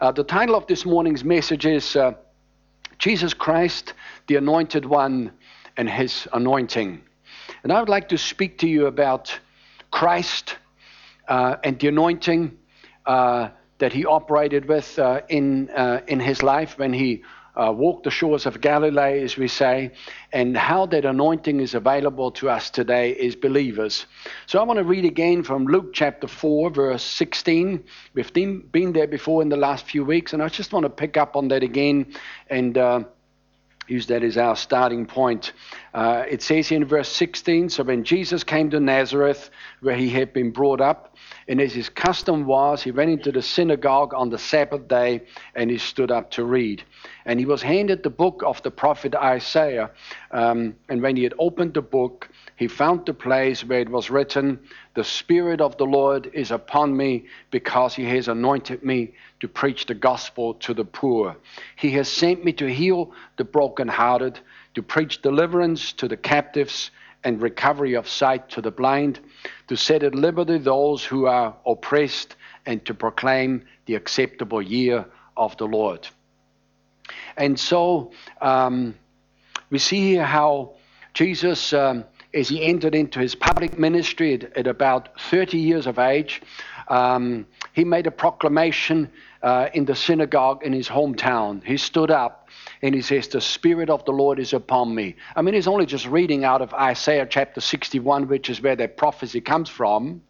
Uh, the title of this morning's message is uh, Jesus Christ, the Anointed One, and His Anointing. And I would like to speak to you about Christ uh, and the anointing uh, that He operated with uh, in, uh, in His life when He uh, walk the shores of Galilee, as we say, and how that anointing is available to us today as believers. So I want to read again from Luke chapter 4, verse 16. We've been there before in the last few weeks, and I just want to pick up on that again and. Uh, use that as our starting point. Uh, it says in verse 16 So when Jesus came to Nazareth, where he had been brought up, and as his custom was, he went into the synagogue on the Sabbath day and he stood up to read. And he was handed the book of the prophet Isaiah. Um, and when he had opened the book, he found the place where it was written, The Spirit of the Lord is upon me because he has anointed me to preach the gospel to the poor. He has sent me to heal the brokenhearted, to preach deliverance to the captives and recovery of sight to the blind, to set at liberty those who are oppressed, and to proclaim the acceptable year of the Lord. And so um, we see here how Jesus, um, as he entered into his public ministry at, at about 30 years of age, um, he made a proclamation uh, in the synagogue in his hometown. He stood up and he says, The Spirit of the Lord is upon me. I mean, he's only just reading out of Isaiah chapter 61, which is where that prophecy comes from.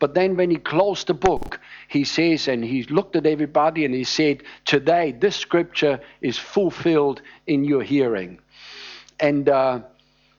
But then when he closed the book, he says, and he looked at everybody and he said, Today, this scripture is fulfilled in your hearing. And, uh,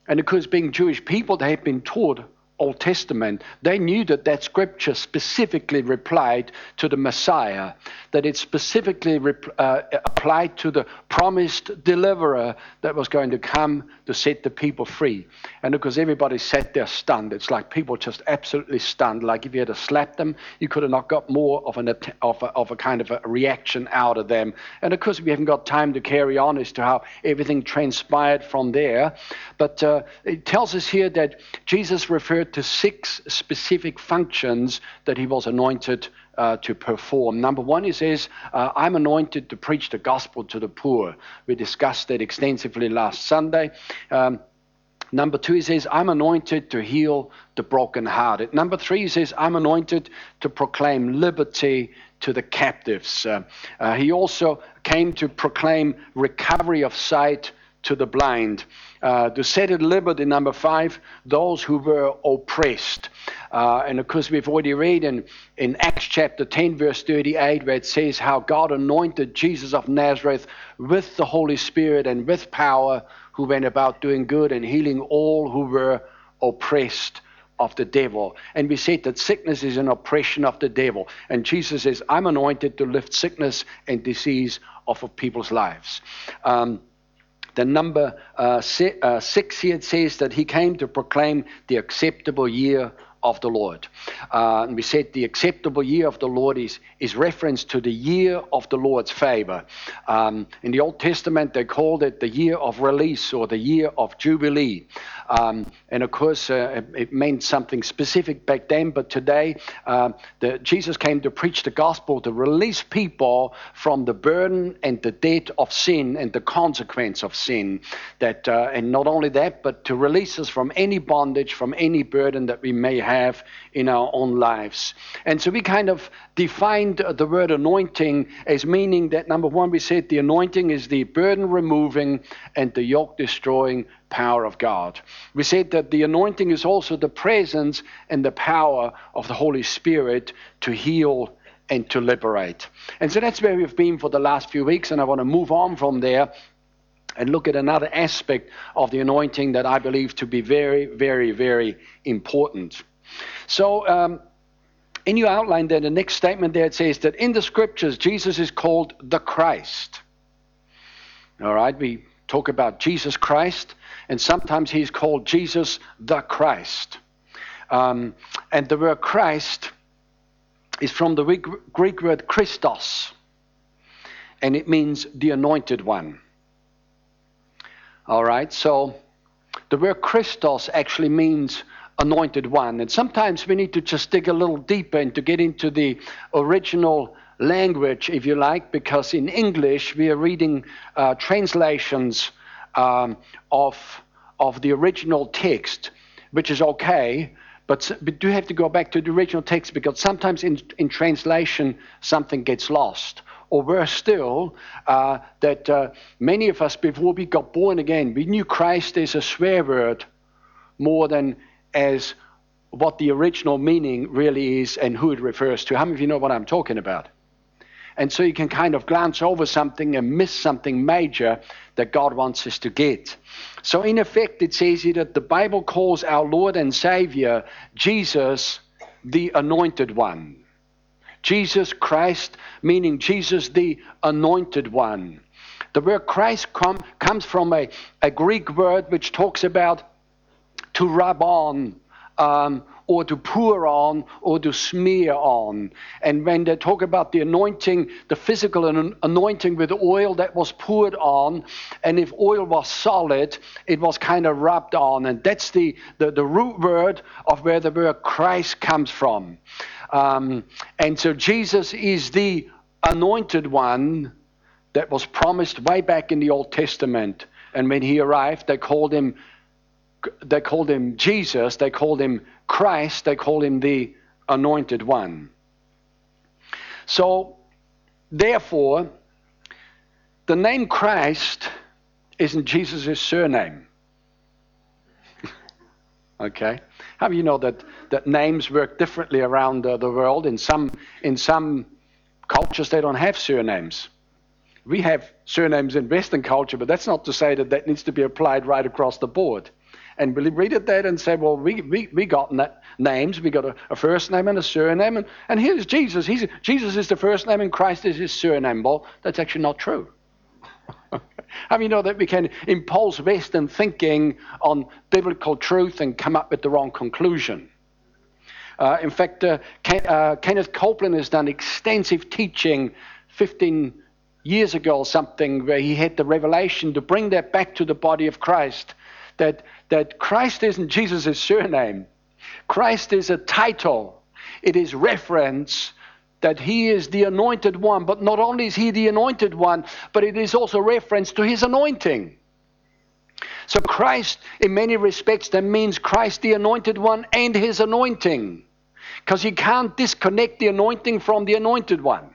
and of course, being Jewish people, they had been taught Old Testament, they knew that that scripture specifically replied to the Messiah, that it specifically rep- uh, applied to the promised deliverer that was going to come to set the people free. And because everybody sat there stunned, it's like people just absolutely stunned. Like if you had to slap them, you could have not got more of, an, of, a, of a kind of a reaction out of them. And of course, we haven't got time to carry on as to how everything transpired from there. But uh, it tells us here that Jesus referred to six specific functions that he was anointed uh, to perform. Number one, he says, uh, I'm anointed to preach the gospel to the poor. We discussed that extensively last Sunday. Um, Number two, he says, I'm anointed to heal the brokenhearted. Number three, he says, I'm anointed to proclaim liberty to the captives. Uh, uh, he also came to proclaim recovery of sight to the blind. Uh, to set at liberty, number five, those who were oppressed. Uh, and of course, we've already read in, in Acts chapter 10, verse 38, where it says how God anointed Jesus of Nazareth with the Holy Spirit and with power, who went about doing good and healing all who were oppressed of the devil. And we said that sickness is an oppression of the devil. And Jesus says, I'm anointed to lift sickness and disease off of people's lives. Um, the number uh, uh, six here it says that he came to proclaim the acceptable year of the Lord. Uh, we said the acceptable year of the Lord is, is reference to the year of the Lord's favor. Um, in the Old Testament, they called it the year of release or the year of Jubilee. Um, and of course, uh, it meant something specific back then, but today, uh, the, Jesus came to preach the gospel to release people from the burden and the debt of sin and the consequence of sin. That, uh, and not only that, but to release us from any bondage, from any burden that we may have in our own lives. And so we kind of defined the word anointing as meaning that number one, we said the anointing is the burden removing and the yoke destroying power of God. We said that the anointing is also the presence and the power of the Holy Spirit to heal and to liberate. And so that's where we've been for the last few weeks, and I want to move on from there and look at another aspect of the anointing that I believe to be very, very, very important. So, um, in your outline there, the next statement there it says that in the scriptures, Jesus is called the Christ. All right, we talk about Jesus Christ, and sometimes he's called Jesus the Christ. Um, and the word Christ is from the Greek word Christos, and it means the anointed one. All right, so the word Christos actually means anointed one. And sometimes we need to just dig a little deeper and to get into the original language, if you like, because in English we are reading uh, translations um, of, of the original text, which is okay, but we do have to go back to the original text because sometimes in, in translation something gets lost. Or worse still, uh, that uh, many of us, before we got born again, we knew Christ as a swear word more than as what the original meaning really is and who it refers to. How many of you know what I'm talking about? And so you can kind of glance over something and miss something major that God wants us to get. So, in effect, it says here that the Bible calls our Lord and Savior Jesus the Anointed One. Jesus Christ, meaning Jesus the Anointed One. The word Christ com- comes from a, a Greek word which talks about to rub on um, or to pour on or to smear on. And when they talk about the anointing, the physical anointing with oil that was poured on, and if oil was solid, it was kind of rubbed on. And that's the, the, the root word of where the word Christ comes from. Um, and so Jesus is the anointed one that was promised way back in the Old Testament. And when he arrived, they called him they called him Jesus, they called him Christ, they called him the Anointed One. So, therefore, the name Christ isn't Jesus' surname. okay? How do you know that, that names work differently around the, the world? In some, in some cultures, they don't have surnames. We have surnames in Western culture, but that's not to say that that needs to be applied right across the board and we read it there and say, well, we, we, we got names. We got a, a, first name and a surname. And, and here's Jesus. He's, Jesus is the first name and Christ is his surname. Well, that's actually not true. How do you know that we can impulse Western thinking on biblical truth and come up with the wrong conclusion? Uh, in fact, uh, Ken, uh, Kenneth Copeland has done extensive teaching 15 years ago or something where he had the revelation to bring that back to the body of Christ that, that Christ isn't Jesus' surname. Christ is a title. It is reference that he is the anointed one. But not only is he the anointed one, but it is also reference to his anointing. So Christ, in many respects, that means Christ the anointed one and his anointing. Because you can't disconnect the anointing from the anointed one.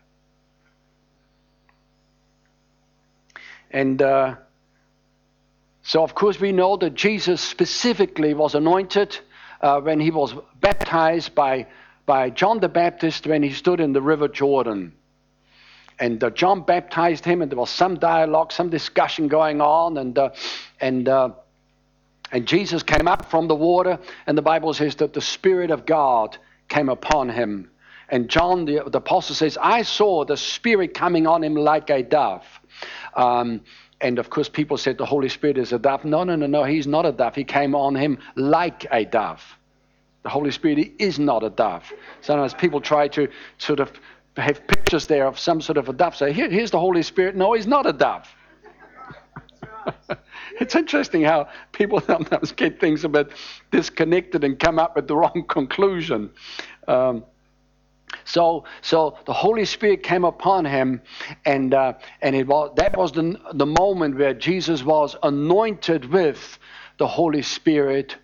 And uh, so, of course, we know that Jesus specifically was anointed uh, when he was baptized by, by John the Baptist when he stood in the river Jordan. And uh, John baptized him, and there was some dialogue, some discussion going on, and, uh, and, uh, and Jesus came up from the water, and the Bible says that the Spirit of God came upon him. And John, the, the apostle, says, I saw the Spirit coming on him like a dove. Um, and of course, people said the Holy Spirit is a dove. No, no, no, no, he's not a dove. He came on him like a dove. The Holy Spirit is not a dove. Sometimes people try to sort of have pictures there of some sort of a dove. Say, Here, here's the Holy Spirit. No, he's not a dove. it's interesting how people sometimes get things a bit disconnected and come up with the wrong conclusion. Um, so, so the Holy Spirit came upon him, and uh, and it was that was the the moment where Jesus was anointed with the Holy Spirit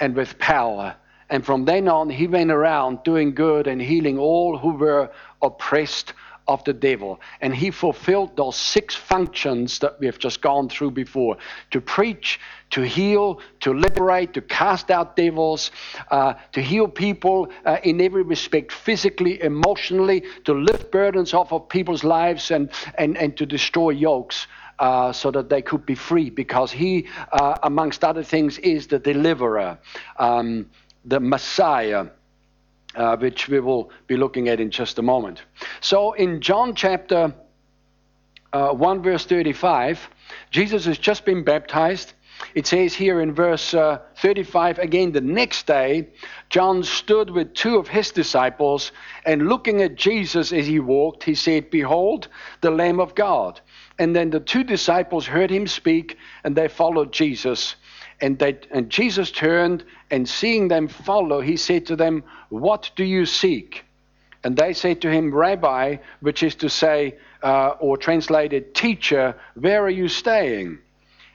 and with power. And from then on, he went around doing good and healing all who were oppressed of the devil. And he fulfilled those six functions that we have just gone through before to preach, to heal, to liberate, to cast out devils, uh, to heal people uh, in every respect, physically, emotionally, to lift burdens off of people's lives, and, and, and to destroy yokes. Uh, so that they could be free, because he, uh, amongst other things, is the deliverer, um, the Messiah uh, which we will be looking at in just a moment. So, in John chapter uh, 1, verse 35, Jesus has just been baptized. It says here in verse uh, 35 again, the next day, John stood with two of his disciples, and looking at Jesus as he walked, he said, Behold, the Lamb of God. And then the two disciples heard him speak, and they followed Jesus. And, they, and Jesus turned and seeing them follow, he said to them, What do you seek? And they said to him, Rabbi, which is to say, uh, or translated, teacher, where are you staying?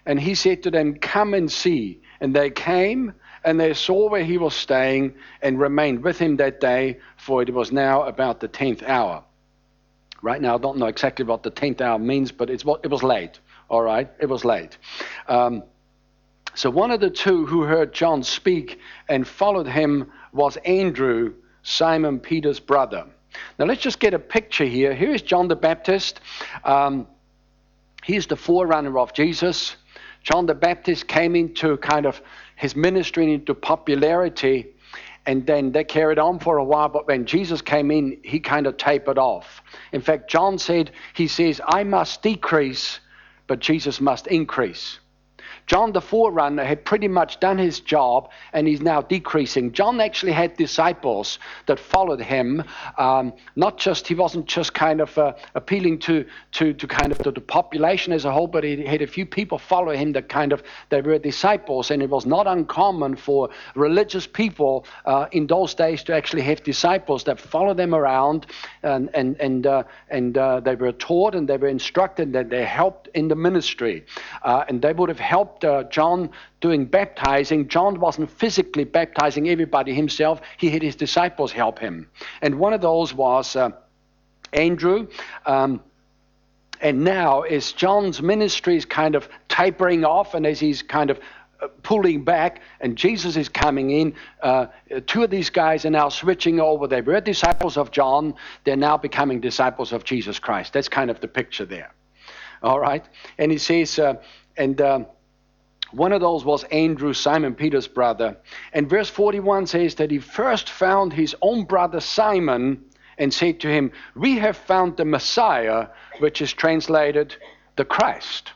And he said to them, Come and see. And they came and they saw where he was staying and remained with him that day, for it was now about the tenth hour. Right now, I don't know exactly what the tenth hour means, but it's it was late. All right, it was late. Um, so one of the two who heard John speak and followed him was Andrew, Simon Peter's brother. Now let's just get a picture here. Here is John the Baptist. Um, he's the forerunner of Jesus. John the Baptist came into kind of his ministry into popularity, and then they carried on for a while. But when Jesus came in, he kind of tapered off. In fact, John said, He says, I must decrease, but Jesus must increase. John the forerunner had pretty much done his job and he's now decreasing. John actually had disciples that followed him. Um, not just, he wasn't just kind of uh, appealing to, to, to kind of to the population as a whole, but he had a few people follow him that kind of, they were disciples. And it was not uncommon for religious people uh, in those days to actually have disciples that follow them around and, and, and, uh, and uh, they were taught and they were instructed and they helped in the ministry. Uh, and they would have helped uh, John doing baptizing, John wasn't physically baptizing everybody himself. He had his disciples help him. And one of those was uh, Andrew. Um, and now, as John's ministry is kind of tapering off and as he's kind of uh, pulling back and Jesus is coming in. Uh, two of these guys are now switching over. They were disciples of John. They're now becoming disciples of Jesus Christ. That's kind of the picture there. All right. And he says, uh, and um, one of those was Andrew, Simon Peter's brother. And verse 41 says that he first found his own brother Simon and said to him, We have found the Messiah, which is translated the Christ.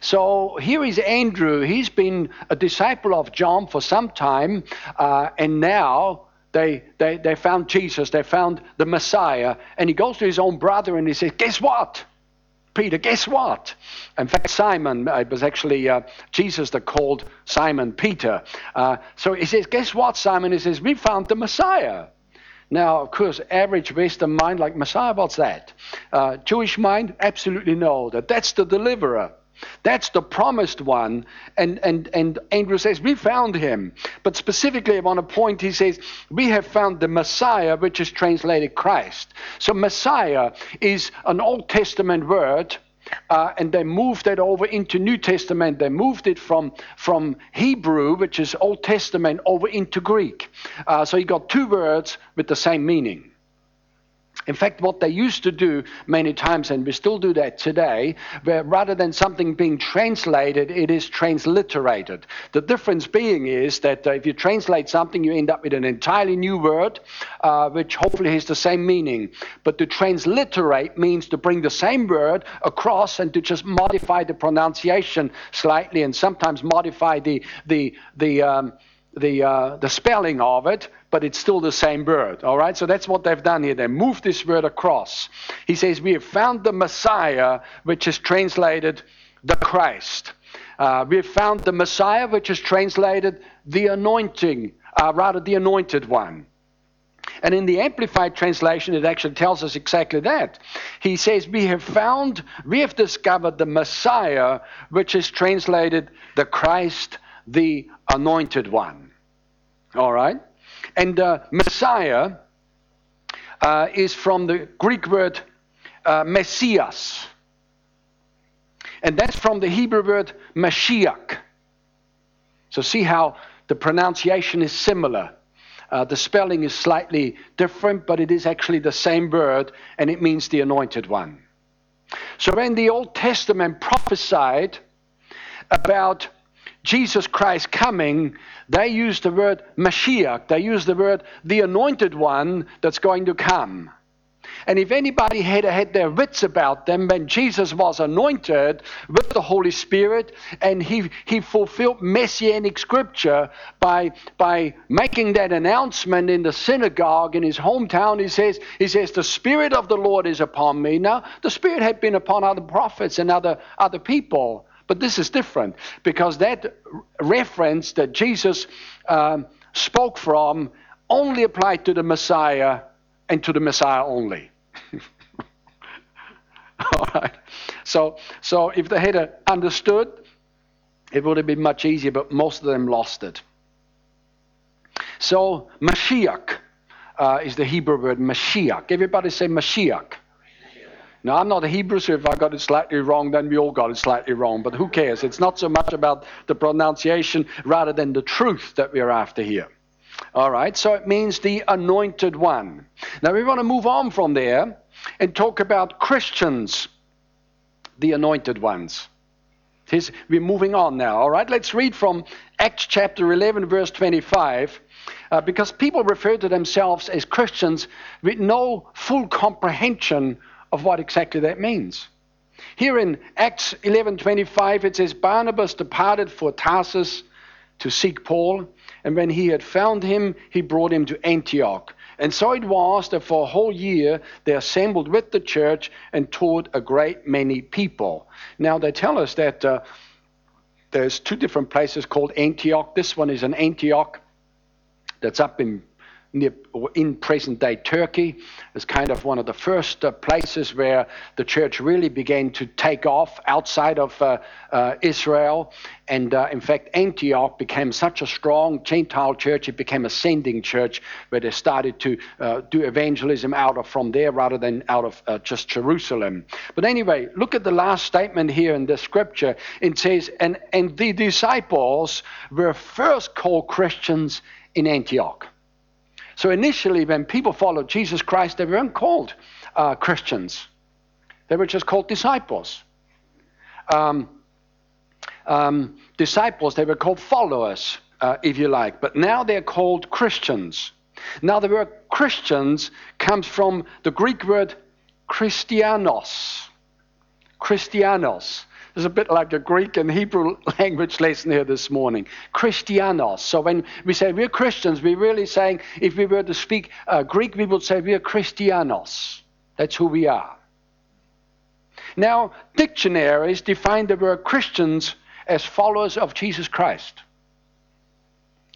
So here is Andrew. He's been a disciple of John for some time, uh, and now they, they, they found Jesus, they found the Messiah, and he goes to his own brother and he says, Guess what? Peter, guess what? In fact, Simon, uh, it was actually uh, Jesus that called Simon Peter. Uh, so he says, Guess what, Simon? He says, We found the Messiah. Now, of course, average Western mind, like Messiah, what's that? Uh, Jewish mind, absolutely no. That that's the deliverer. That's the promised one. And, and, and Andrew says, We found him. But specifically, on a point, he says, We have found the Messiah, which is translated Christ. So, Messiah is an Old Testament word. Uh, and they moved that over into New Testament. They moved it from, from Hebrew, which is Old Testament, over into Greek. Uh, so you got two words with the same meaning. In fact, what they used to do many times, and we still do that today, where rather than something being translated, it is transliterated. The difference being is that uh, if you translate something, you end up with an entirely new word, uh, which hopefully has the same meaning. But to transliterate means to bring the same word across and to just modify the pronunciation slightly, and sometimes modify the the the um, the uh, the spelling of it but it's still the same word. All right? So that's what they've done here. They moved this word across. He says, We have found the Messiah, which is translated the Christ. Uh, we have found the Messiah, which is translated the anointing, uh, rather, the anointed one. And in the Amplified translation, it actually tells us exactly that. He says, We have found, we have discovered the Messiah, which is translated the Christ, the anointed one. All right? And uh, Messiah uh, is from the Greek word uh, Messias. And that's from the Hebrew word Mashiach. So see how the pronunciation is similar. Uh, the spelling is slightly different, but it is actually the same word, and it means the anointed one. So when the Old Testament prophesied about Jesus Christ coming, they use the word Mashiach. They use the word the anointed one that's going to come. And if anybody had had their wits about them when Jesus was anointed with the Holy Spirit and he, he fulfilled messianic scripture by, by making that announcement in the synagogue in his hometown, he says, he says, The Spirit of the Lord is upon me. Now, the Spirit had been upon other prophets and other, other people. But this is different because that reference that Jesus um, spoke from only applied to the Messiah and to the Messiah only. All right. So, so if they had understood, it would have been much easier, but most of them lost it. So, Mashiach uh, is the Hebrew word Mashiach. Everybody say Mashiach. Now, I'm not a Hebrew, so if I got it slightly wrong, then we all got it slightly wrong. But who cares? It's not so much about the pronunciation rather than the truth that we're after here. All right, so it means the anointed one. Now, we want to move on from there and talk about Christians, the anointed ones. we're moving on now. All right, let's read from Acts chapter 11, verse 25. Uh, because people refer to themselves as Christians with no full comprehension of what exactly that means. Here in Acts 11:25 it says Barnabas departed for Tarsus to seek Paul, and when he had found him, he brought him to Antioch. And so it was that for a whole year they assembled with the church and taught a great many people. Now they tell us that uh, there's two different places called Antioch. This one is an Antioch that's up in near, in present day Turkey. It's kind of one of the first uh, places where the church really began to take off outside of uh, uh, Israel. And uh, in fact, Antioch became such a strong Gentile church, it became a sending church where they started to uh, do evangelism out of from there rather than out of uh, just Jerusalem. But anyway, look at the last statement here in the scripture. It says, and, and the disciples were first called Christians in Antioch. So initially, when people followed Jesus Christ, they weren't called uh, Christians, they were just called disciples. Um, um, disciples, they were called followers, uh, if you like, but now they're called Christians. Now, the word Christians comes from the Greek word Christianos. Christianos. It's a bit like a Greek and Hebrew language lesson here this morning. Christianos. So when we say we're Christians, we're really saying, if we were to speak uh, Greek, we would say we're Christianos. That's who we are. Now, dictionaries define the word Christians as followers of Jesus Christ.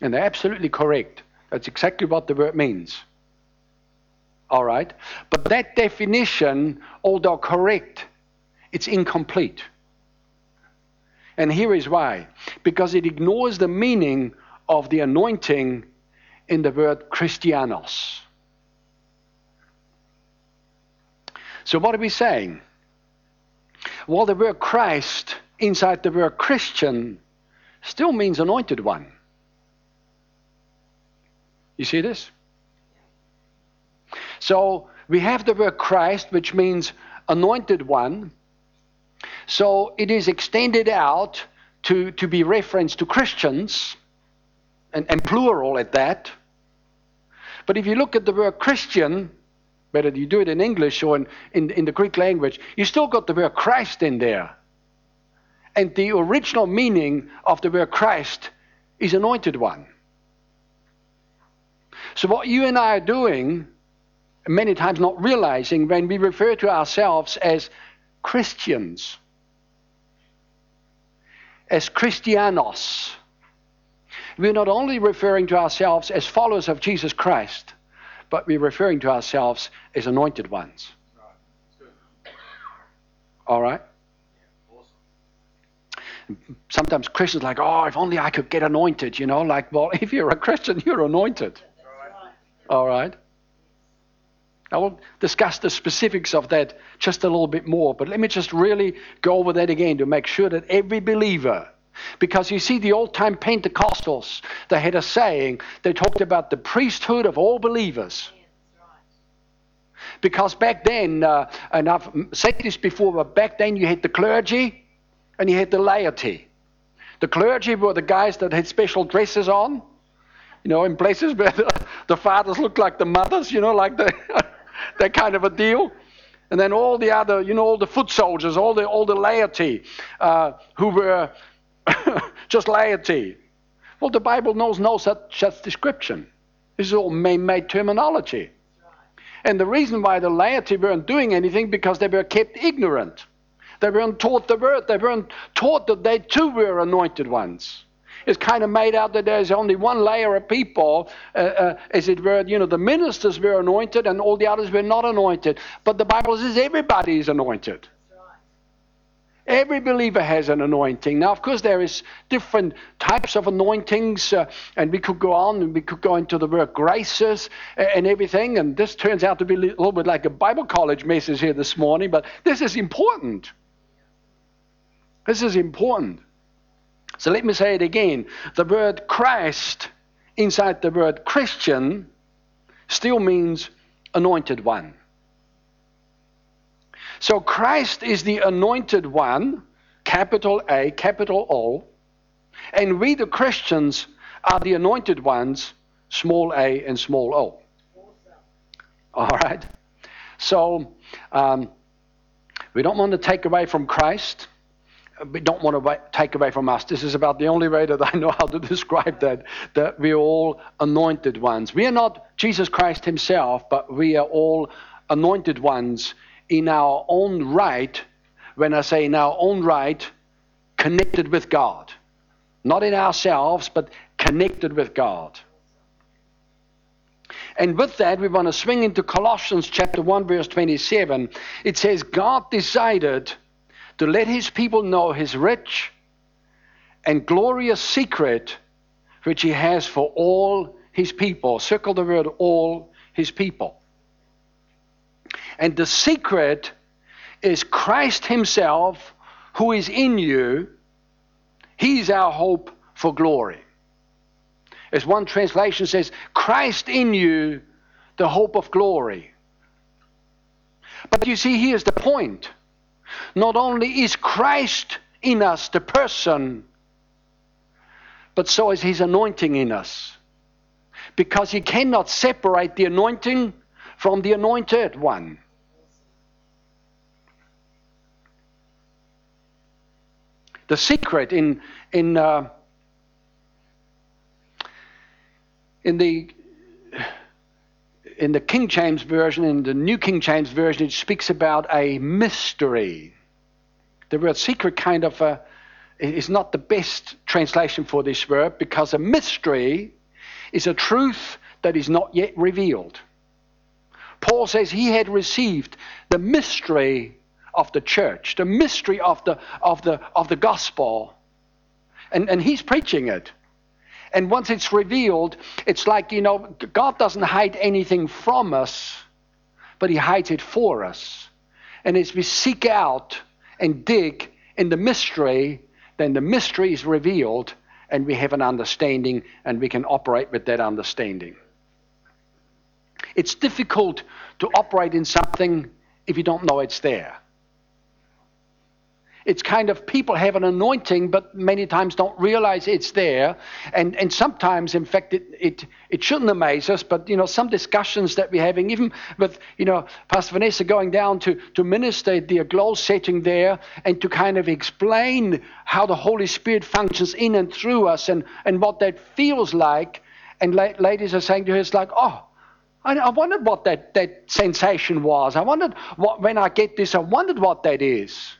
And they're absolutely correct. That's exactly what the word means. All right? But that definition, although correct, it's incomplete. And here is why because it ignores the meaning of the anointing in the word Christianos. So, what are we saying? Well, the word Christ inside the word Christian still means anointed one. You see this? So, we have the word Christ, which means anointed one so it is extended out to, to be referenced to Christians, and, and plural at that. But if you look at the word Christian, whether you do it in English or in, in, in the Greek language, you still got the word Christ in there. And the original meaning of the word Christ is anointed one. So, what you and I are doing, many times not realizing, when we refer to ourselves as Christians, as Christianos, we're not only referring to ourselves as followers of Jesus Christ, but we're referring to ourselves as anointed ones. All right? Sometimes Christians like, oh, if only I could get anointed, you know, like, well, if you're a Christian, you're anointed. All right? I will discuss the specifics of that just a little bit more, but let me just really go over that again to make sure that every believer, because you see, the old time Pentecostals, they had a saying, they talked about the priesthood of all believers. Because back then, uh, and I've said this before, but back then you had the clergy and you had the laity. The clergy were the guys that had special dresses on, you know, in places where the, the fathers looked like the mothers, you know, like the. that kind of a deal. And then all the other, you know, all the foot soldiers, all the, all the laity uh, who were just laity. Well, the Bible knows no such, such description. This is all man-made terminology. And the reason why the laity weren't doing anything because they were kept ignorant. They weren't taught the word. They weren't taught that they too were anointed ones. Is kind of made out that there's only one layer of people, uh, uh, as it were, you know, the ministers were anointed and all the others were not anointed. But the Bible says everybody is anointed. Every believer has an anointing. Now, of course, there is different types of anointings, uh, and we could go on and we could go into the word graces and everything. And this turns out to be a little bit like a Bible college message here this morning, but this is important. This is important. So let me say it again. The word Christ inside the word Christian still means anointed one. So Christ is the anointed one, capital A, capital O, and we, the Christians, are the anointed ones, small a and small o. All right? So um, we don't want to take away from Christ. We don't want to take away from us. This is about the only way that I know how to describe that, that we're all anointed ones. We are not Jesus Christ himself, but we are all anointed ones in our own right, when I say in our own right, connected with God. Not in ourselves, but connected with God. And with that, we want to swing into Colossians chapter 1, verse 27. It says, God decided to let his people know his rich and glorious secret, which he has for all his people. Circle the word all his people. And the secret is Christ Himself who is in you. He's our hope for glory. As one translation says, Christ in you, the hope of glory. But you see, here's the point. Not only is Christ in us, the person, but so is his anointing in us. Because he cannot separate the anointing from the anointed one. The secret in, in, uh, in the in the King James Version, in the New King James Version, it speaks about a mystery. The word secret kind of uh, is not the best translation for this word because a mystery is a truth that is not yet revealed. Paul says he had received the mystery of the church, the mystery of the, of the, of the gospel. And, and he's preaching it. And once it's revealed, it's like, you know, God doesn't hide anything from us, but he hides it for us. And as we seek out and dig in the mystery, then the mystery is revealed and we have an understanding and we can operate with that understanding. It's difficult to operate in something if you don't know it's there. It's kind of people have an anointing, but many times don't realize it's there. And, and sometimes, in fact, it, it, it shouldn't amaze us, but, you know, some discussions that we're having, even with, you know, Pastor Vanessa going down to, to minister at the aglow setting there and to kind of explain how the Holy Spirit functions in and through us and, and what that feels like. And la- ladies are saying to her, it's like, oh, I, I wondered what that, that sensation was. I wondered what, when I get this, I wondered what that is.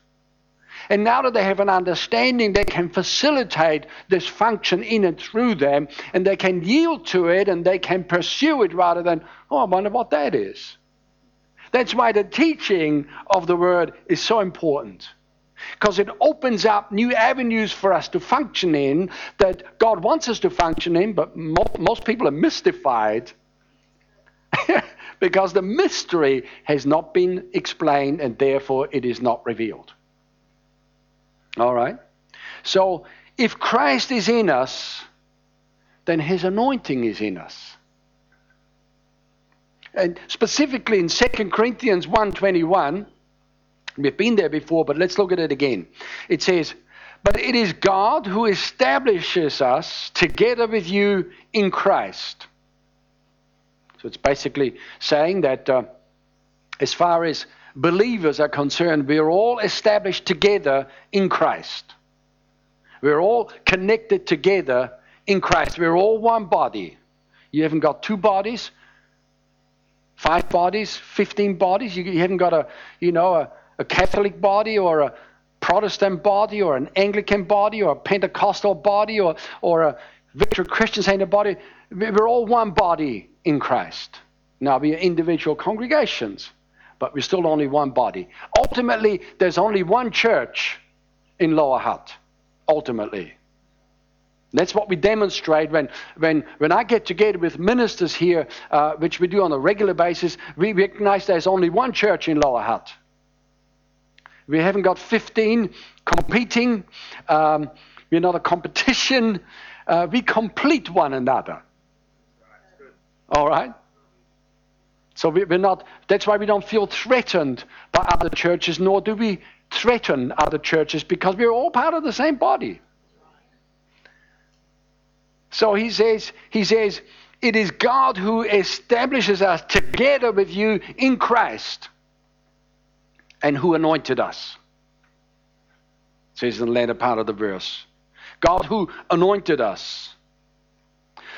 And now that they have an understanding, they can facilitate this function in and through them, and they can yield to it and they can pursue it rather than, oh, I wonder what that is. That's why the teaching of the word is so important. Because it opens up new avenues for us to function in that God wants us to function in, but most people are mystified because the mystery has not been explained and therefore it is not revealed. All right? So, if Christ is in us, then his anointing is in us. And specifically in 2 Corinthians 1:21, we've been there before, but let's look at it again. It says, "But it is God who establishes us together with you in Christ." So it's basically saying that uh, as far as believers are concerned, we're all established together in Christ. We're all connected together in Christ. We're all one body. You haven't got two bodies, five bodies, 15 bodies. You, you haven't got a, you know, a, a Catholic body or a Protestant body or an Anglican body or a Pentecostal body or, or a Victory Christian Center body. We're all one body in Christ. Now, we are individual congregations, but we're still only one body. Ultimately, there's only one church in Lower Hutt. Ultimately. That's what we demonstrate when, when, when I get together with ministers here, uh, which we do on a regular basis. We recognize there's only one church in Lower Hutt. We haven't got 15 competing. Um, we're not a competition. Uh, we complete one another. All right? So we, we're not, that's why we don't feel threatened by other churches, nor do we threaten other churches because we're all part of the same body. So he says, he says, it is God who establishes us together with you in Christ and who anointed us. Says in the latter part of the verse. God who anointed us.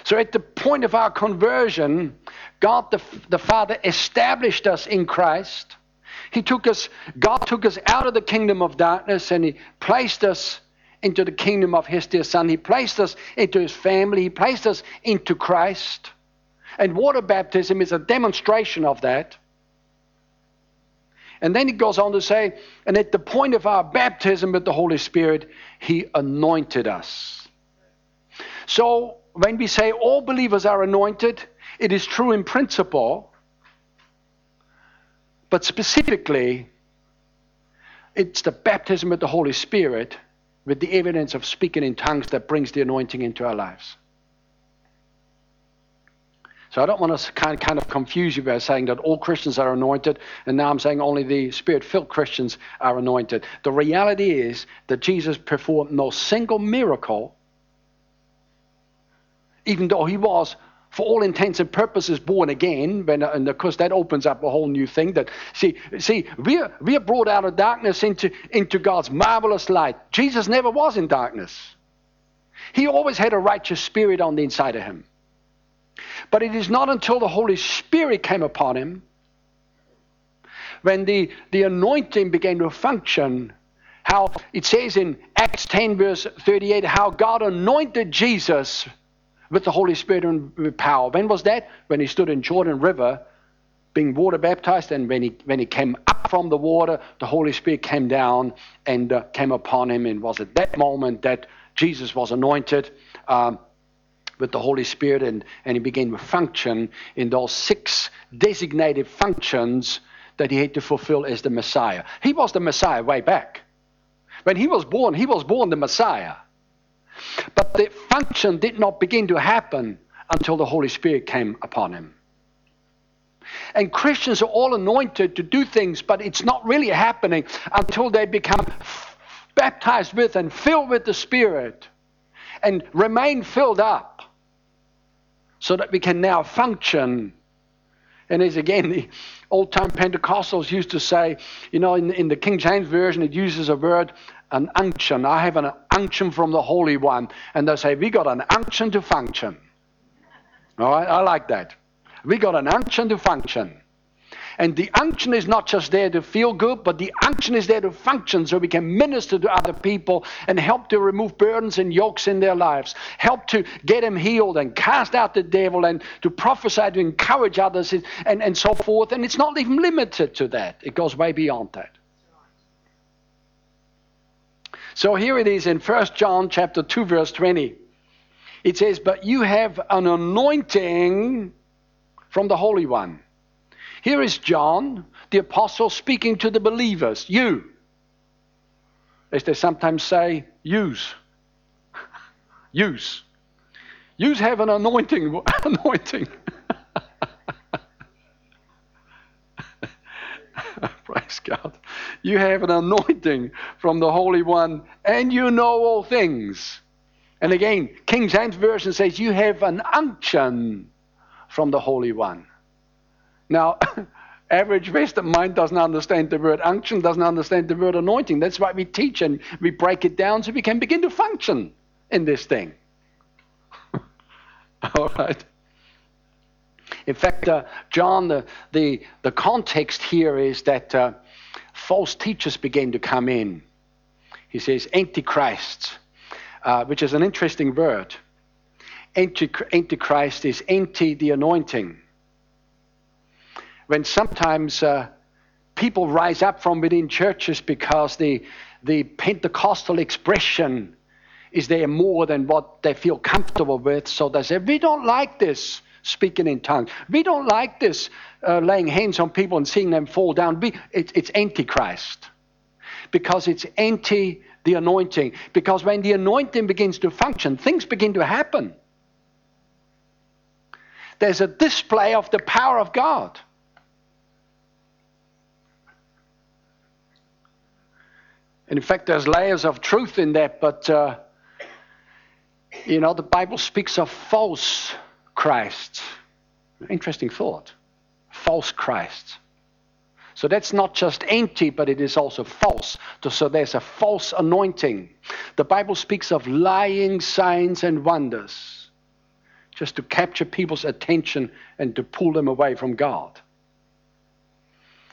So at the point of our conversion, God the, the Father established us in Christ. He took us, God took us out of the kingdom of darkness and He placed us into the kingdom of his dear son. He placed us into his family. He placed us into Christ. And water baptism is a demonstration of that. And then he goes on to say, and at the point of our baptism with the Holy Spirit, he anointed us. So when we say all believers are anointed, it is true in principle, but specifically, it's the baptism with the Holy Spirit with the evidence of speaking in tongues that brings the anointing into our lives. So I don't want to kind of, kind of confuse you by saying that all Christians are anointed, and now I'm saying only the spirit filled Christians are anointed. The reality is that Jesus performed no single miracle, even though he was for all intents and purposes born again when, and of course that opens up a whole new thing that see see we're we're brought out of darkness into into god's marvelous light. Jesus never was in darkness. He always had a righteous spirit on the inside of him. But it is not until the holy spirit came upon him when the the anointing began to function how it says in acts 10 verse 38 how god anointed jesus with the Holy Spirit and with power. When was that? When he stood in Jordan River being water baptized, and when he, when he came up from the water, the Holy Spirit came down and uh, came upon him. And was at that moment that Jesus was anointed um, with the Holy Spirit, and, and he began to function in those six designated functions that he had to fulfill as the Messiah. He was the Messiah way back. When he was born, he was born the Messiah. But the function did not begin to happen until the Holy Spirit came upon him. And Christians are all anointed to do things, but it's not really happening until they become baptized with and filled with the Spirit and remain filled up so that we can now function. And as again, the old time Pentecostals used to say, you know, in, in the King James Version, it uses a word an unction. I have an unction from the Holy One. And they say, We got an unction to function. All right, I like that. We got an unction to function. And the unction is not just there to feel good, but the unction is there to function so we can minister to other people and help to remove burdens and yokes in their lives, help to get them healed and cast out the devil and to prophesy, to encourage others and, and, so forth. And it's not even limited to that, it goes way beyond that. So here it is in 1 John chapter 2 verse 20. It says, "But you have an anointing from the Holy One." Here is John, the apostle speaking to the believers, you. As they sometimes say, use. use. Use have an anointing anointing. Praise God. You have an anointing from the Holy One, and you know all things. And again, King James Version says, You have an unction from the Holy One. Now, average Western mind doesn't understand the word unction, doesn't understand the word anointing. That's why we teach and we break it down so we can begin to function in this thing. all right. In fact, uh, John, the, the, the context here is that uh, false teachers began to come in. He says antichrists, uh, which is an interesting word. Antichrist is anti the anointing. When sometimes uh, people rise up from within churches because the, the Pentecostal expression is there more than what they feel comfortable with. So they say, We don't like this speaking in tongues. We don't like this uh, laying hands on people and seeing them fall down. We, it, it's Antichrist because it's anti the anointing. Because when the anointing begins to function, things begin to happen. There's a display of the power of God. And in fact, there's layers of truth in that, but uh, you know, the Bible speaks of false Christs. Interesting thought. False Christs. So that's not just empty, but it is also false. So there's a false anointing. The Bible speaks of lying signs and wonders just to capture people's attention and to pull them away from God.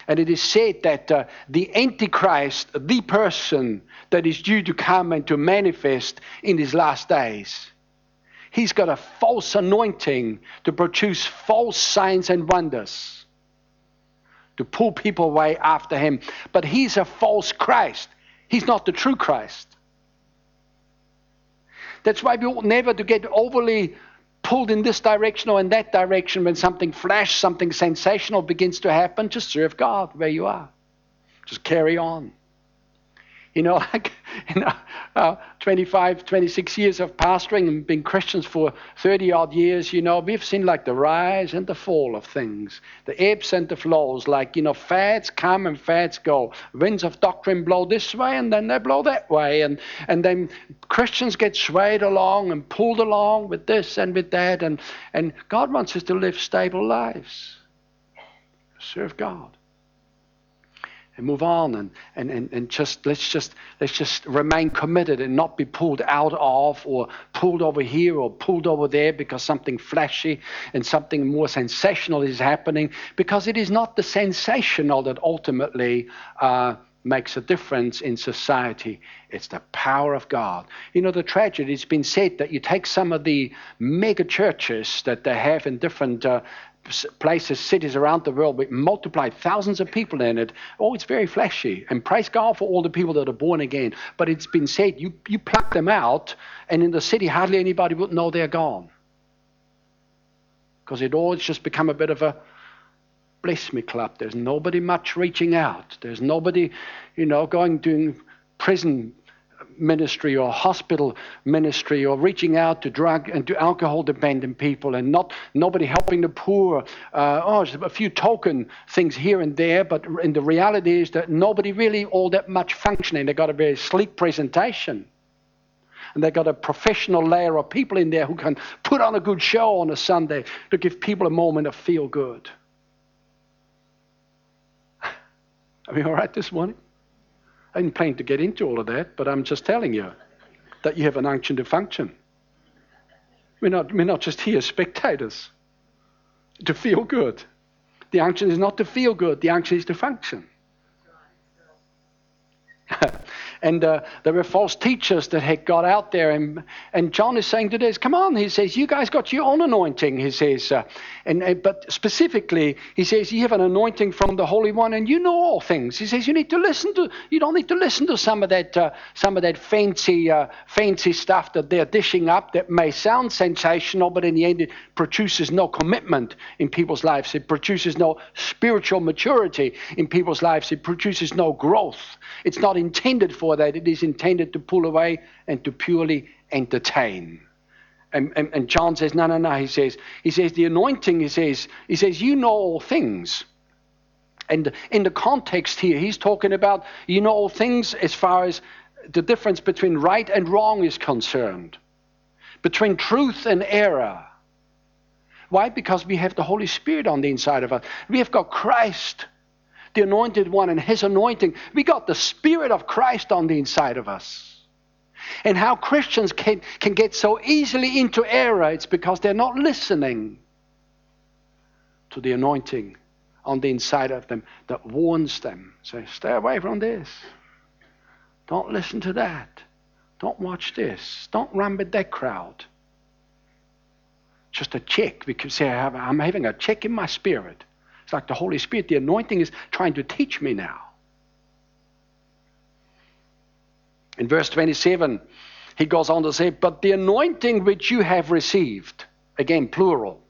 And it is said that uh, the Antichrist, the person that is due to come and to manifest in these last days, he's got a false anointing to produce false signs and wonders, to pull people away after him. But he's a false Christ. He's not the true Christ. That's why we ought never to get overly pulled in this direction or in that direction when something flash, something sensational begins to happen, just serve God where you are. Just carry on. You know, like, you know, uh, 25, 26 years of pastoring and being Christians for 30 odd years, you know, we've seen like the rise and the fall of things, the ebbs and the flows, like, you know, fads come and fads go. Winds of doctrine blow this way and then they blow that way. And, and then Christians get swayed along and pulled along with this and with that. And, and God wants us to live stable lives, serve God and move on and, and, and, and just let's just let's just remain committed and not be pulled out of or pulled over here or pulled over there because something flashy and something more sensational is happening because it is not the sensational that ultimately uh, makes a difference in society. It's the power of God. You know, the tragedy, it's been said that you take some of the mega churches that they have in different uh, places, cities around the world with multiplied thousands of people in it. Oh, it's very flashy. And praise God for all the people that are born again. But it's been said you, you pluck them out, and in the city, hardly anybody would know they're gone. Because it all just become a bit of a bless me club. There's nobody much reaching out. There's nobody, you know, going doing prison ministry or hospital ministry or reaching out to drug and to alcohol dependent people and not nobody helping the poor. Uh, oh, a few token things here and there, but in the reality is that nobody really all that much functioning. They got a very sleek presentation. And they've got a professional layer of people in there who can put on a good show on a Sunday to give people a moment of feel good. Are we all right this morning? I didn't plan to get into all of that, but I'm just telling you that you have an unction to function. We're not, we're not just here spectators to feel good. The unction is not to feel good, the unction is to function. And uh, there were false teachers that had got out there. And, and John is saying to this, come on, he says, you guys got your own anointing, he says. Uh, and, uh, but specifically, he says, you have an anointing from the Holy One and you know all things. He says, you need to listen to, you don't need to listen to some of that, uh, some of that fancy, uh, fancy stuff that they're dishing up that may sound sensational, but in the end it produces no commitment in people's lives. It produces no spiritual maturity in people's lives. It produces no growth. It's not intended for that. It is intended to pull away and to purely entertain. And, and, and John says, no, no, no. He says, he says, the anointing, he says, he says, you know all things. And in the context here, he's talking about you know all things as far as the difference between right and wrong is concerned, between truth and error. Why? Because we have the Holy Spirit on the inside of us. We have got Christ the anointed one and his anointing. We got the Spirit of Christ on the inside of us. And how Christians can, can get so easily into error, it's because they're not listening to the anointing on the inside of them that warns them. Say, stay away from this. Don't listen to that. Don't watch this. Don't run with that crowd. Just a check because I'm having a check in my spirit. Like the Holy Spirit. The anointing is trying to teach me now. In verse 27, he goes on to say, But the anointing which you have received, again, plural,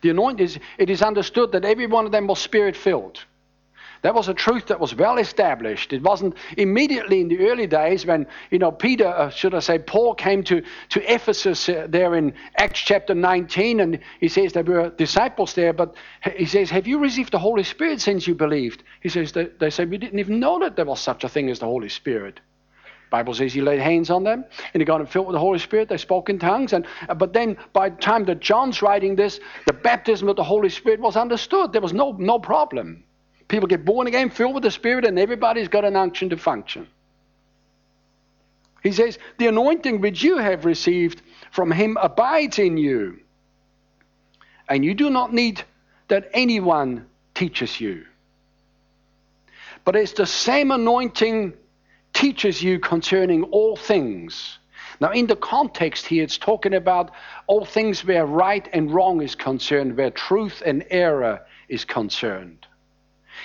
the anointing is, it is understood that every one of them was spirit filled. That was a truth that was well established. It wasn't immediately in the early days when, you know, Peter, uh, should I say, Paul came to, to Ephesus uh, there in Acts chapter 19, and he says there were disciples there, but he says, Have you received the Holy Spirit since you believed? He says, They, they said, We didn't even know that there was such a thing as the Holy Spirit. Bible says he laid hands on them and he got them filled with the Holy Spirit. They spoke in tongues. And uh, but then by the time that John's writing this, the baptism of the Holy Spirit was understood. There was no no problem. People get born again, filled with the Spirit, and everybody's got an unction to function. He says, The anointing which you have received from him abides in you. And you do not need that anyone teaches you. But it's the same anointing teaches you concerning all things. Now, in the context here, it's talking about all things where right and wrong is concerned, where truth and error is concerned.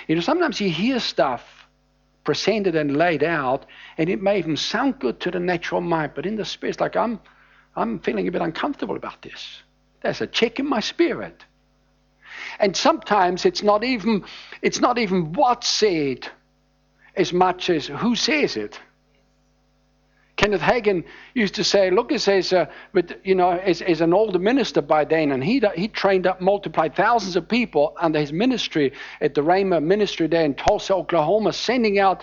You know, sometimes you hear stuff presented and laid out, and it may even sound good to the natural mind, but in the spirit, like I'm, I'm feeling a bit uncomfortable about this. There's a check in my spirit. And sometimes it's not even, it's not even what's said as much as who says it. Kenneth Hagin used to say, look, he says, uh, but, you know, as an older minister by then, and he, he trained up, multiplied thousands of people under his ministry at the Rhema ministry there in Tulsa, Oklahoma, sending out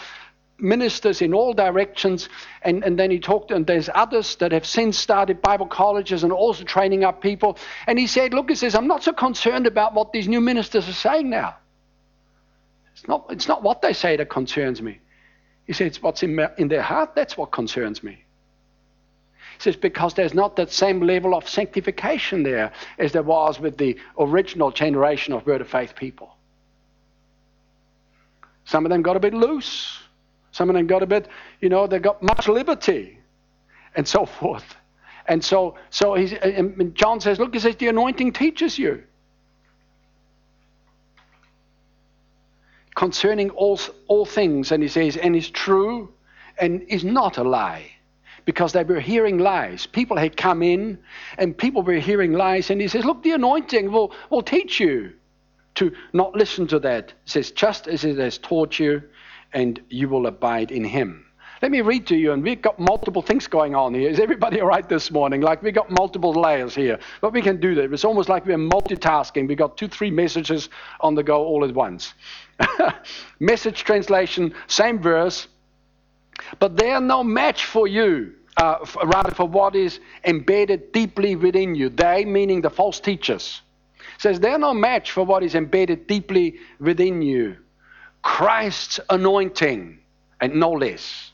ministers in all directions. And, and then he talked, and there's others that have since started Bible colleges and also training up people. And he said, look, he says, I'm not so concerned about what these new ministers are saying now. It's not, it's not what they say that concerns me. He says, what's in, in their heart, that's what concerns me. He says, because there's not that same level of sanctification there as there was with the original generation of Word of Faith people. Some of them got a bit loose. Some of them got a bit, you know, they got much liberty and so forth. And so, so he's, and John says, look, he says, the anointing teaches you. Concerning all, all things, and he says, and is true and is not a lie. Because they were hearing lies. People had come in and people were hearing lies, and he says, Look, the anointing will, will teach you to not listen to that. He says, Just as it has taught you, and you will abide in him. Let me read to you, and we've got multiple things going on here. Is everybody all right this morning? Like we've got multiple layers here. But we can do that. It's almost like we're multitasking. We've got two, three messages on the go all at once. Message translation, same verse. But they are no match for you, uh, rather for what is embedded deeply within you. They, meaning the false teachers, says they're no match for what is embedded deeply within you. Christ's anointing, and no less.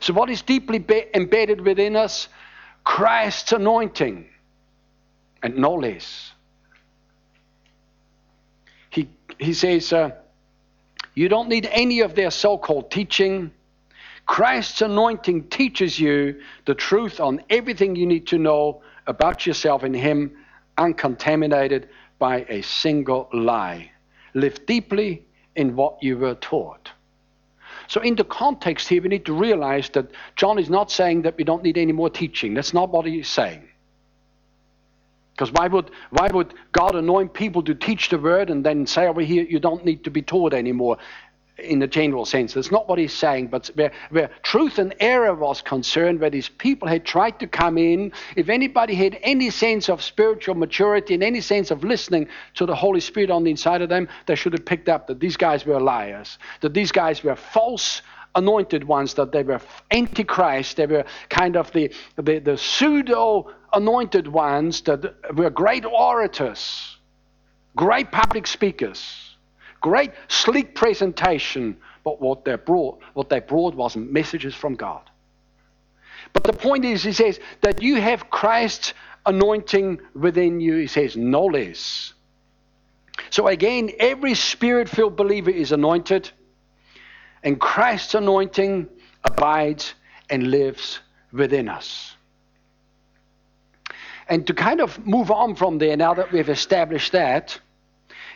So, what is deeply be- embedded within us? Christ's anointing, and no less. He, he says, uh, You don't need any of their so called teaching. Christ's anointing teaches you the truth on everything you need to know about yourself in Him, uncontaminated by a single lie. Live deeply in what you were taught. So, in the context here, we need to realize that John is not saying that we don't need any more teaching. That's not what he's saying. Because why would, why would God anoint people to teach the word and then say over here, you don't need to be taught anymore? In the general sense. That's not what he's saying, but where, where truth and error was concerned, where these people had tried to come in, if anybody had any sense of spiritual maturity and any sense of listening to the Holy Spirit on the inside of them, they should have picked up that these guys were liars, that these guys were false anointed ones, that they were antichrist, they were kind of the, the, the pseudo anointed ones that were great orators, great public speakers Great, sleek presentation, but what they brought, what they brought was messages from God. But the point is, he says that you have Christ's anointing within you. He says, no less. So again, every spirit filled believer is anointed. And Christ's anointing abides and lives within us. And to kind of move on from there, now that we've established that,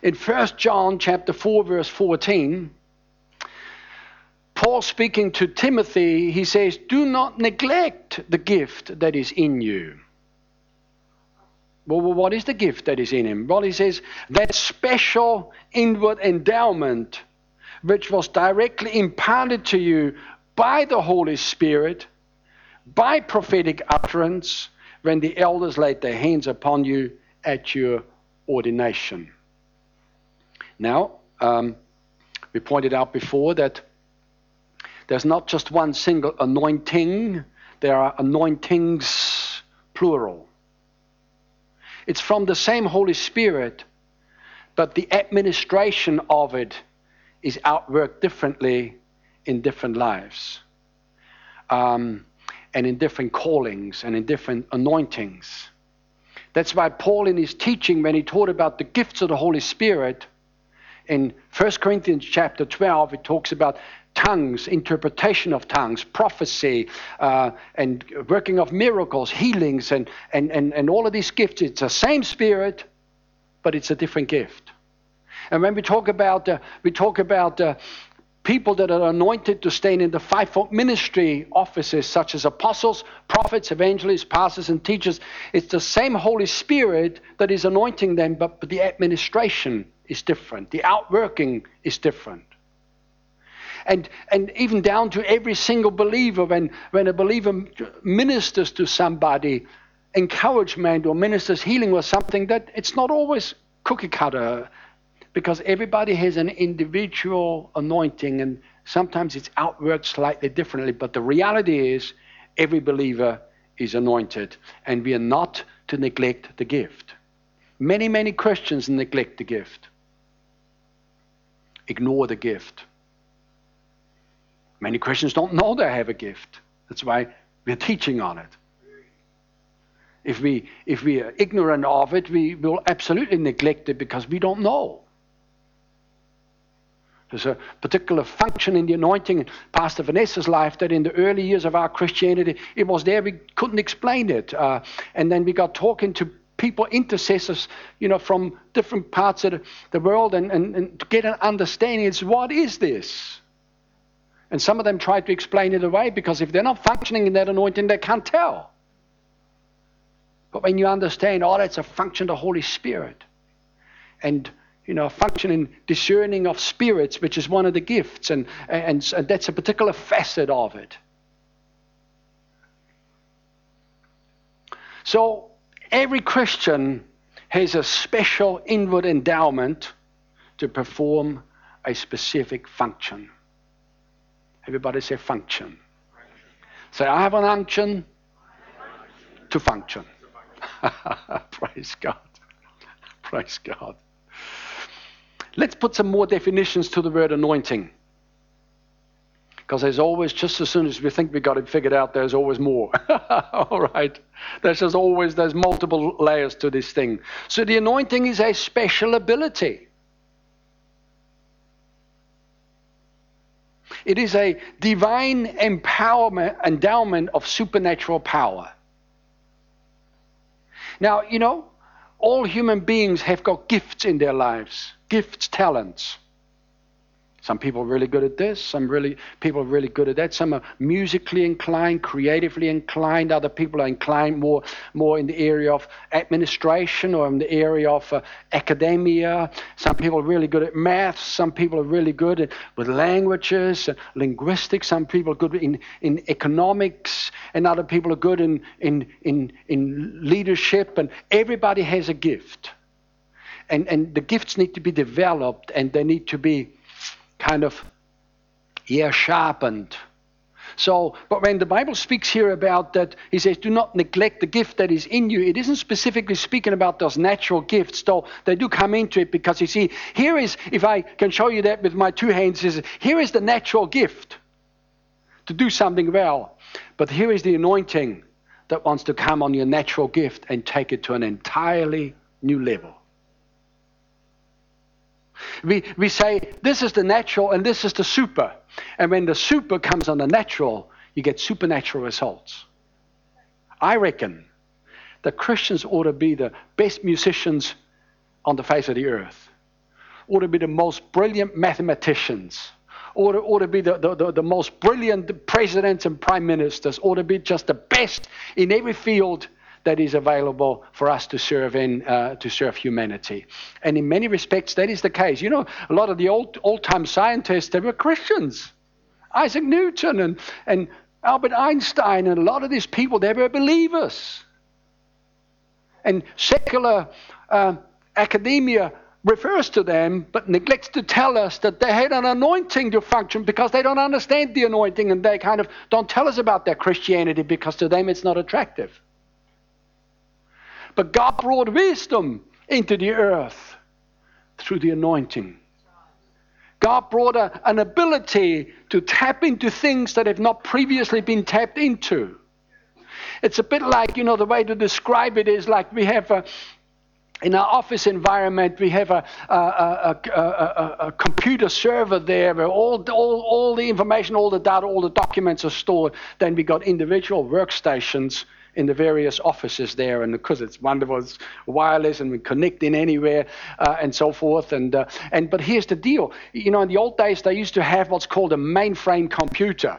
in 1 John chapter 4, verse 14, Paul speaking to Timothy, he says, Do not neglect the gift that is in you. Well, what is the gift that is in him? Well, he says, that special inward endowment which was directly imparted to you by the Holy Spirit, by prophetic utterance, when the elders laid their hands upon you at your ordination. Now, um, we pointed out before that there's not just one single anointing, there are anointings, plural. It's from the same Holy Spirit, but the administration of it is outworked differently in different lives. Um, and in different callings and in different anointings. That's why Paul, in his teaching, when he taught about the gifts of the Holy Spirit, in 1 Corinthians chapter 12, it talks about tongues, interpretation of tongues, prophecy, uh, and working of miracles, healings, and, and, and, and all of these gifts. It's the same Spirit, but it's a different gift. And when we talk about, uh, we talk about uh, people that are anointed to stand in the fivefold ministry offices, such as apostles, prophets, evangelists, pastors, and teachers. It's the same Holy Spirit that is anointing them, but, but the administration is different, the outworking is different. And, and even down to every single believer, when, when a believer ministers to somebody, encouragement or ministers healing or something, that it's not always cookie cutter because everybody has an individual anointing and sometimes it's outworked slightly differently. But the reality is, every believer is anointed, and we are not to neglect the gift. Many, many Christians neglect the gift, ignore the gift. Many Christians don't know they have a gift. That's why we're teaching on it. If we, if we are ignorant of it, we will absolutely neglect it because we don't know. There's a particular function in the anointing in Pastor Vanessa's life that in the early years of our Christianity, it was there. We couldn't explain it. Uh, and then we got talking to people, intercessors, you know, from different parts of the, world and, and, and to get an understanding. It's what is this? And some of them try to explain it away because if they're not functioning in that anointing, they can't tell. But when you understand, oh, that's a function of the Holy Spirit. And you know, functioning, discerning of spirits, which is one of the gifts, and, and, and that's a particular facet of it. So every Christian has a special inward endowment to perform a specific function. Everybody say function. Say, I have an unction to function. Praise God. Praise God. Let's put some more definitions to the word anointing. Because there's always, just as soon as we think we've got it figured out, there's always more. All right. There's just always, there's multiple layers to this thing. So the anointing is a special ability. It is a divine empowerment, endowment of supernatural power. Now, you know, all human beings have got gifts in their lives gifts, talents. Some people are really good at this. Some really people are really good at that. Some are musically inclined, creatively inclined. Other people are inclined more more in the area of administration or in the area of uh, academia. Some people are really good at math. Some people are really good at, with languages, and linguistics. Some people are good in in economics, and other people are good in in in in leadership. And everybody has a gift and, and the gifts need to be developed and they need to be kind of, yeah, sharpened. So, but when the Bible speaks here about that, he says, do not neglect the gift that is in you. It isn't specifically speaking about those natural gifts, though they do come into it because you see, here is, if I can show you that with my two hands, is here is the natural gift to do something well. But here is the anointing that wants to come on your natural gift and take it to an entirely new level. We, we say this is the natural and this is the super. And when the super comes on the natural, you get supernatural results. I reckon that Christians ought to be the best musicians on the face of the earth, ought to be the most brilliant mathematicians, ought to, ought to be the, the, the, the most brilliant presidents and prime ministers, ought to be just the best in every field that is available for us to serve in uh, to serve humanity. And in many respects, that is the case. You know, a lot of the old old time scientists they were Christians. Isaac Newton and, and Albert Einstein and a lot of these people they were believers. And secular uh, academia refers to them but neglects to tell us that they had an anointing to function because they don't understand the anointing and they kind of don't tell us about their Christianity because to them it's not attractive. But God brought wisdom into the earth through the anointing. God brought a, an ability to tap into things that have not previously been tapped into. It's a bit like, you know, the way to describe it is like we have a, in our office environment, we have a, a, a, a, computer server there where all, all, all the information, all the data, all the documents are stored. Then we got individual workstations in the various offices there, and because it's wonderful, it's wireless and we anywhere uh, and so forth. And uh, and but here's the deal: you know, in the old days they used to have what's called a mainframe computer.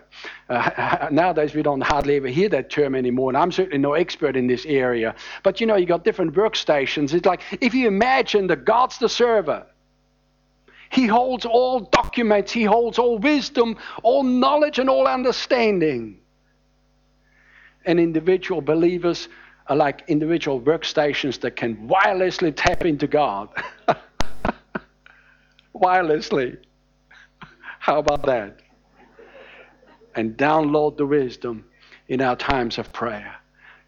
Uh, nowadays we don't hardly ever hear that term anymore, and I'm certainly no expert in this area. But you know, you got different workstations. It's like if you imagine that God's the server. He holds all documents, He holds all wisdom, all knowledge, and all understanding and individual believers are like individual workstations that can wirelessly tap into God. wirelessly. How about that? And download the wisdom in our times of prayer.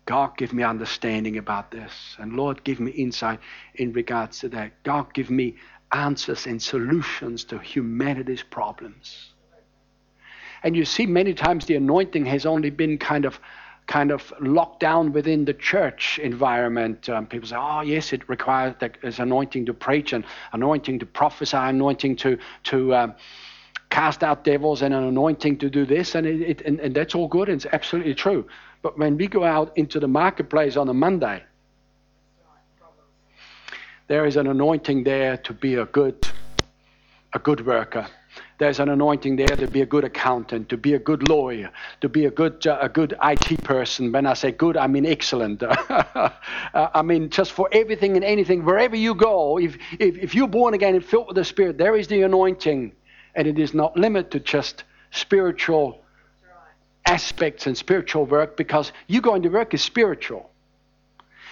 God, give me understanding about this. And Lord, give me insight in regards to that. God, give me answers and solutions to humanity's problems. And you see, many times the anointing has only been kind of kind of locked down within the church environment. Um, people say, oh, yes, it requires there's anointing to preach and anointing to prophesy, anointing to, to um, cast out devils, and an anointing to do this. And, it, it, and, and that's all good, and it's absolutely true. But when we go out into the marketplace on a Monday, there is an anointing there to be a good, a good worker there's an anointing there to be a good accountant, to be a good lawyer, to be a good, uh, a good IT person. When I say good, I mean excellent. uh, I mean just for everything and anything, wherever you go, if, if, if you're born again and filled with the Spirit, there is the anointing. And it is not limited to just spiritual aspects and spiritual work because you going to work is spiritual.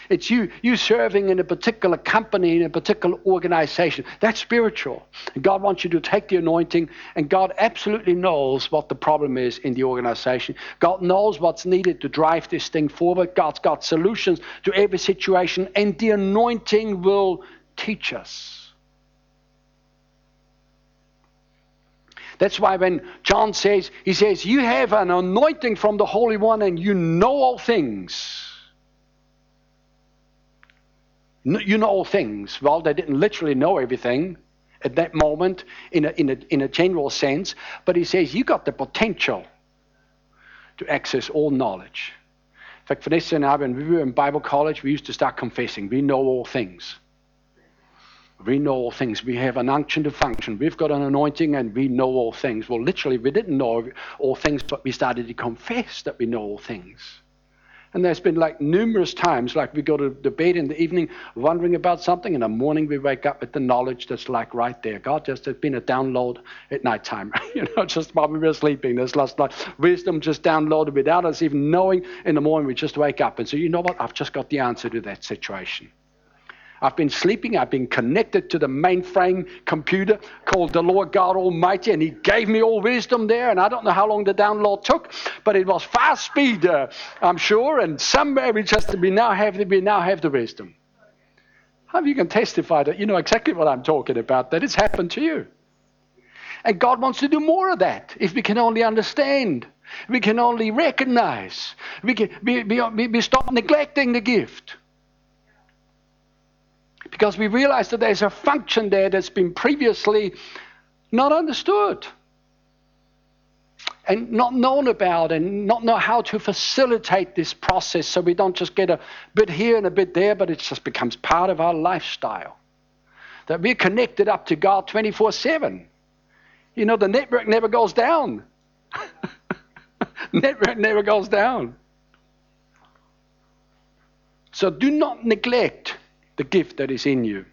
It's you, you serving in a particular company, in a particular organization. That's spiritual. And God wants you to take the anointing, and God absolutely knows what the problem is in the organization. God knows what's needed to drive this thing forward. God's got solutions to every situation, and the anointing will teach us. That's why when John says, he says, You have an anointing from the Holy One and you know all things you know all things. Well, they didn't literally know everything at that moment in a, in a, in a general sense, but he says you got the potential to access all knowledge. In fact, Vanessa and I, when we were in Bible college, we used to start confessing. We know all things. We know all things. We have an unction to function. We've got an anointing and we know all things. Well, literally, we didn't know all things, but we started to confess that we know all things. And there's been like numerous times, like we go to bed in the evening wondering about something, in the morning we wake up with the knowledge that's like right there. God just has been a download at night time, you know, just while we were sleeping. There's like wisdom just downloaded without us even knowing. In the morning we just wake up and say, you know what? I've just got the answer to that situation. I've been sleeping. I've been connected to the mainframe computer called the Lord God Almighty, and He gave me all wisdom there. And I don't know how long the download took, but it was fast speed, uh, I'm sure. And somewhere we just we now have we now have the wisdom. How you can testify that you know exactly what I'm talking about? That it's happened to you. And God wants to do more of that if we can only understand. We can only recognize. We, can, we, we, we stop neglecting the gift. Because we realize that there's a function there that's been previously not understood and not known about and not know how to facilitate this process so we don't just get a bit here and a bit there, but it just becomes part of our lifestyle. That we're connected up to God 24 7. You know, the network never goes down. network never goes down. So do not neglect the gift that is in you.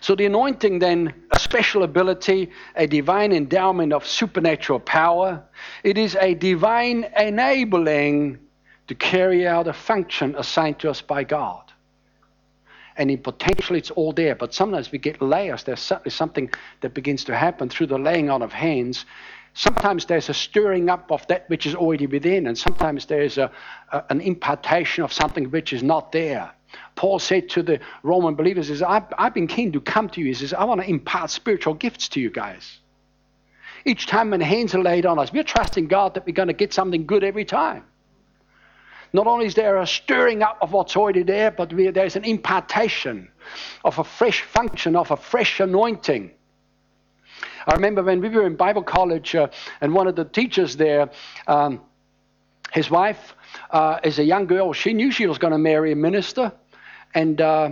So the anointing then, a special ability, a divine endowment of supernatural power. It is a divine enabling to carry out a function assigned to us by God. And in potential, it's all there. But sometimes we get layers. There's certainly something that begins to happen through the laying on of hands. Sometimes there's a stirring up of that which is already within, and sometimes there's a, a, an impartation of something which is not there. Paul said to the Roman believers, says, I've, I've been keen to come to you. He says, I want to impart spiritual gifts to you guys. Each time when hands are laid on us, we're trusting God that we're going to get something good every time. Not only is there a stirring up of what's already there, but we, there's an impartation of a fresh function, of a fresh anointing. I remember when we were in Bible college, uh, and one of the teachers there, um, his wife uh, as a young girl, she knew she was going to marry a minister. And, uh,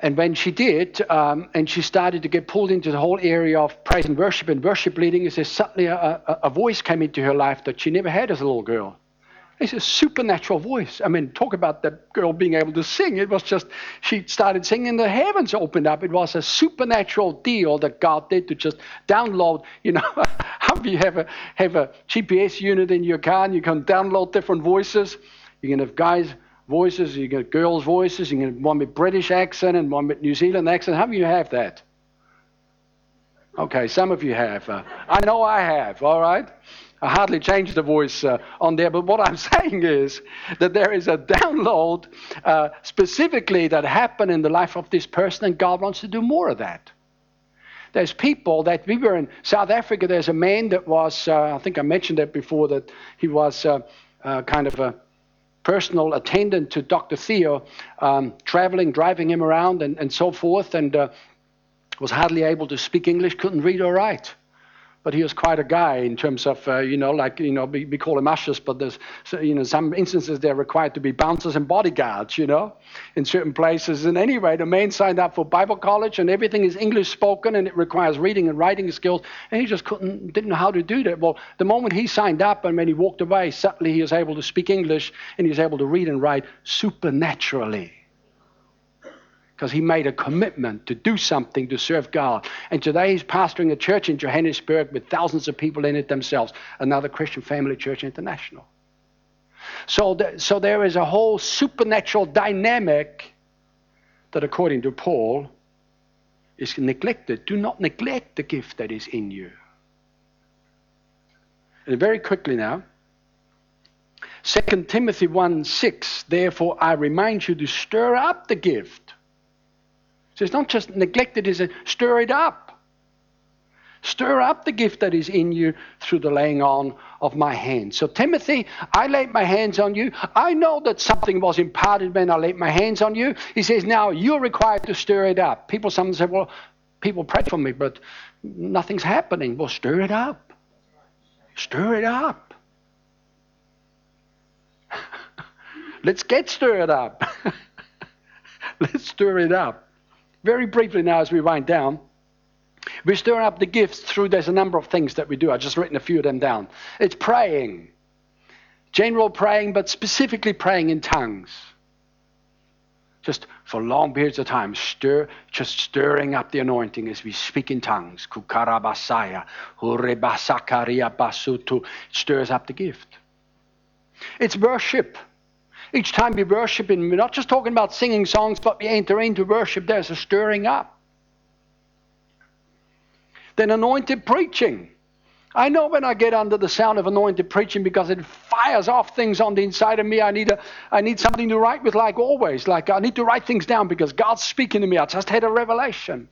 and when she did, um, and she started to get pulled into the whole area of praise and worship and worship leading, is there suddenly a, a, a voice came into her life that she never had as a little girl. It's a supernatural voice. I mean, talk about that girl being able to sing. It was just, she started singing, and the heavens opened up. It was a supernatural deal that God did to just download. You know, how you have a, have a GPS unit in your car and you can download different voices? You can have guys' voices, you have girls' voices, you have one with British accent and one with New Zealand accent. How do you have that? Okay, some of you have. Uh, I know I have, all right? I hardly changed the voice uh, on there, but what I'm saying is that there is a download uh, specifically that happened in the life of this person, and God wants to do more of that. There's people that we were in South Africa. There's a man that was, uh, I think I mentioned that before, that he was uh, uh, kind of a personal attendant to Dr. Theo, um, traveling, driving him around, and, and so forth, and uh, was hardly able to speak English, couldn't read or write but he was quite a guy in terms of, uh, you know, like, you know, we, we call him ushers, but there's, you know, some instances they're required to be bouncers and bodyguards, you know, in certain places. And anyway, the man signed up for Bible college and everything is English spoken and it requires reading and writing skills. And he just couldn't, didn't know how to do that. Well, the moment he signed up and when he walked away, suddenly he was able to speak English and he was able to read and write supernaturally because he made a commitment to do something to serve God. And today he's pastoring a church in Johannesburg with thousands of people in it themselves, another Christian Family Church International. So, th- so there is a whole supernatural dynamic that, according to Paul, is neglected. Do not neglect the gift that is in you. And very quickly now, 2 Timothy 1 6, therefore I remind you to stir up the gift so it's not just neglect it, it's a stir it up. Stir up the gift that is in you through the laying on of my hands. So, Timothy, I laid my hands on you. I know that something was imparted when I laid my hands on you. He says, now you're required to stir it up. People sometimes say, well, people pray for me, but nothing's happening. Well, stir it up. Stir it up. Let's get stirred up. Let's stir it up. Very briefly now, as we wind down, we stir up the gifts through, there's a number of things that we do. I've just written a few of them down. It's praying, general praying, but specifically praying in tongues. Just for long periods of time, stir, just stirring up the anointing as we speak in tongues. Kukarabasaya, hurebasakaria basutu. stirs up the gift. It's worship. Each time we worship, and we're not just talking about singing songs, but we enter into worship, there's a stirring up. Then anointed preaching. I know when I get under the sound of anointed preaching because it fires off things on the inside of me. I need, a, I need something to write with, like always. Like I need to write things down because God's speaking to me. I just had a revelation.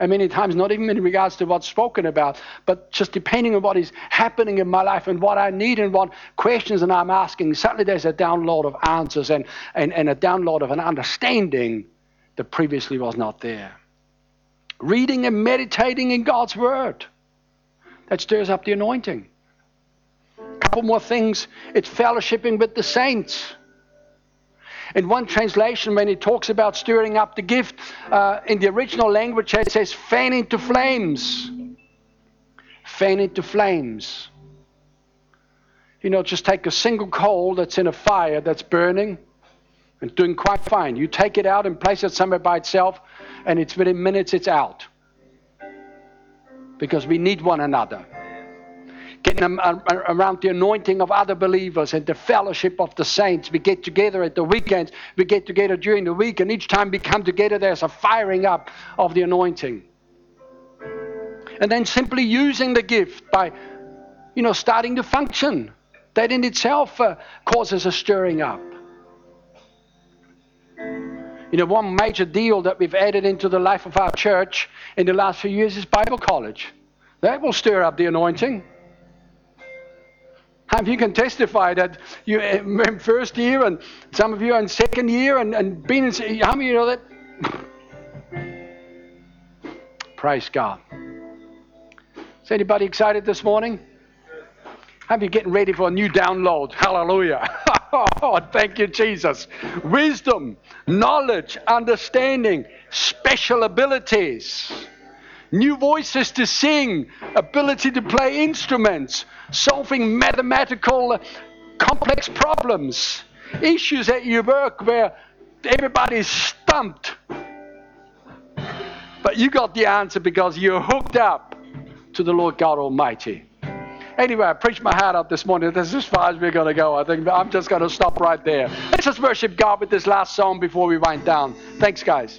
And many times, not even in regards to what's spoken about, but just depending on what is happening in my life and what I need and what questions and I'm asking, suddenly there's a download of answers and, and, and a download of an understanding that previously was not there. Reading and meditating in God's Word. That stirs up the anointing. A couple more things. It's fellowshipping with the saints. In one translation, when it talks about stirring up the gift, uh, in the original language, it says fan into flames. Fan into flames. You know, just take a single coal that's in a fire that's burning and doing quite fine. You take it out and place it somewhere by itself, and it's within minutes it's out. Because we need one another. Getting around the anointing of other believers and the fellowship of the saints. We get together at the weekends, we get together during the week, and each time we come together, there's a firing up of the anointing. And then simply using the gift by, you know, starting to function. That in itself uh, causes a stirring up. You know, one major deal that we've added into the life of our church in the last few years is Bible college. That will stir up the anointing. How you can testify that you eh, in first year and some of you are in second year and, and been in, how many you know that? Praise God. Is anybody excited this morning? How you getting ready for a new download? Hallelujah. Oh, thank you, Jesus. Wisdom, knowledge, understanding, special abilities, new voices to sing, ability to play instruments, solving mathematical complex problems, issues at your work where everybody's stumped. But you got the answer because you're hooked up to the Lord God Almighty. Anyway, I preached my heart out this morning. This is as far as we're going to go. I think I'm just going to stop right there. Let's just worship God with this last song before we wind down. Thanks, guys.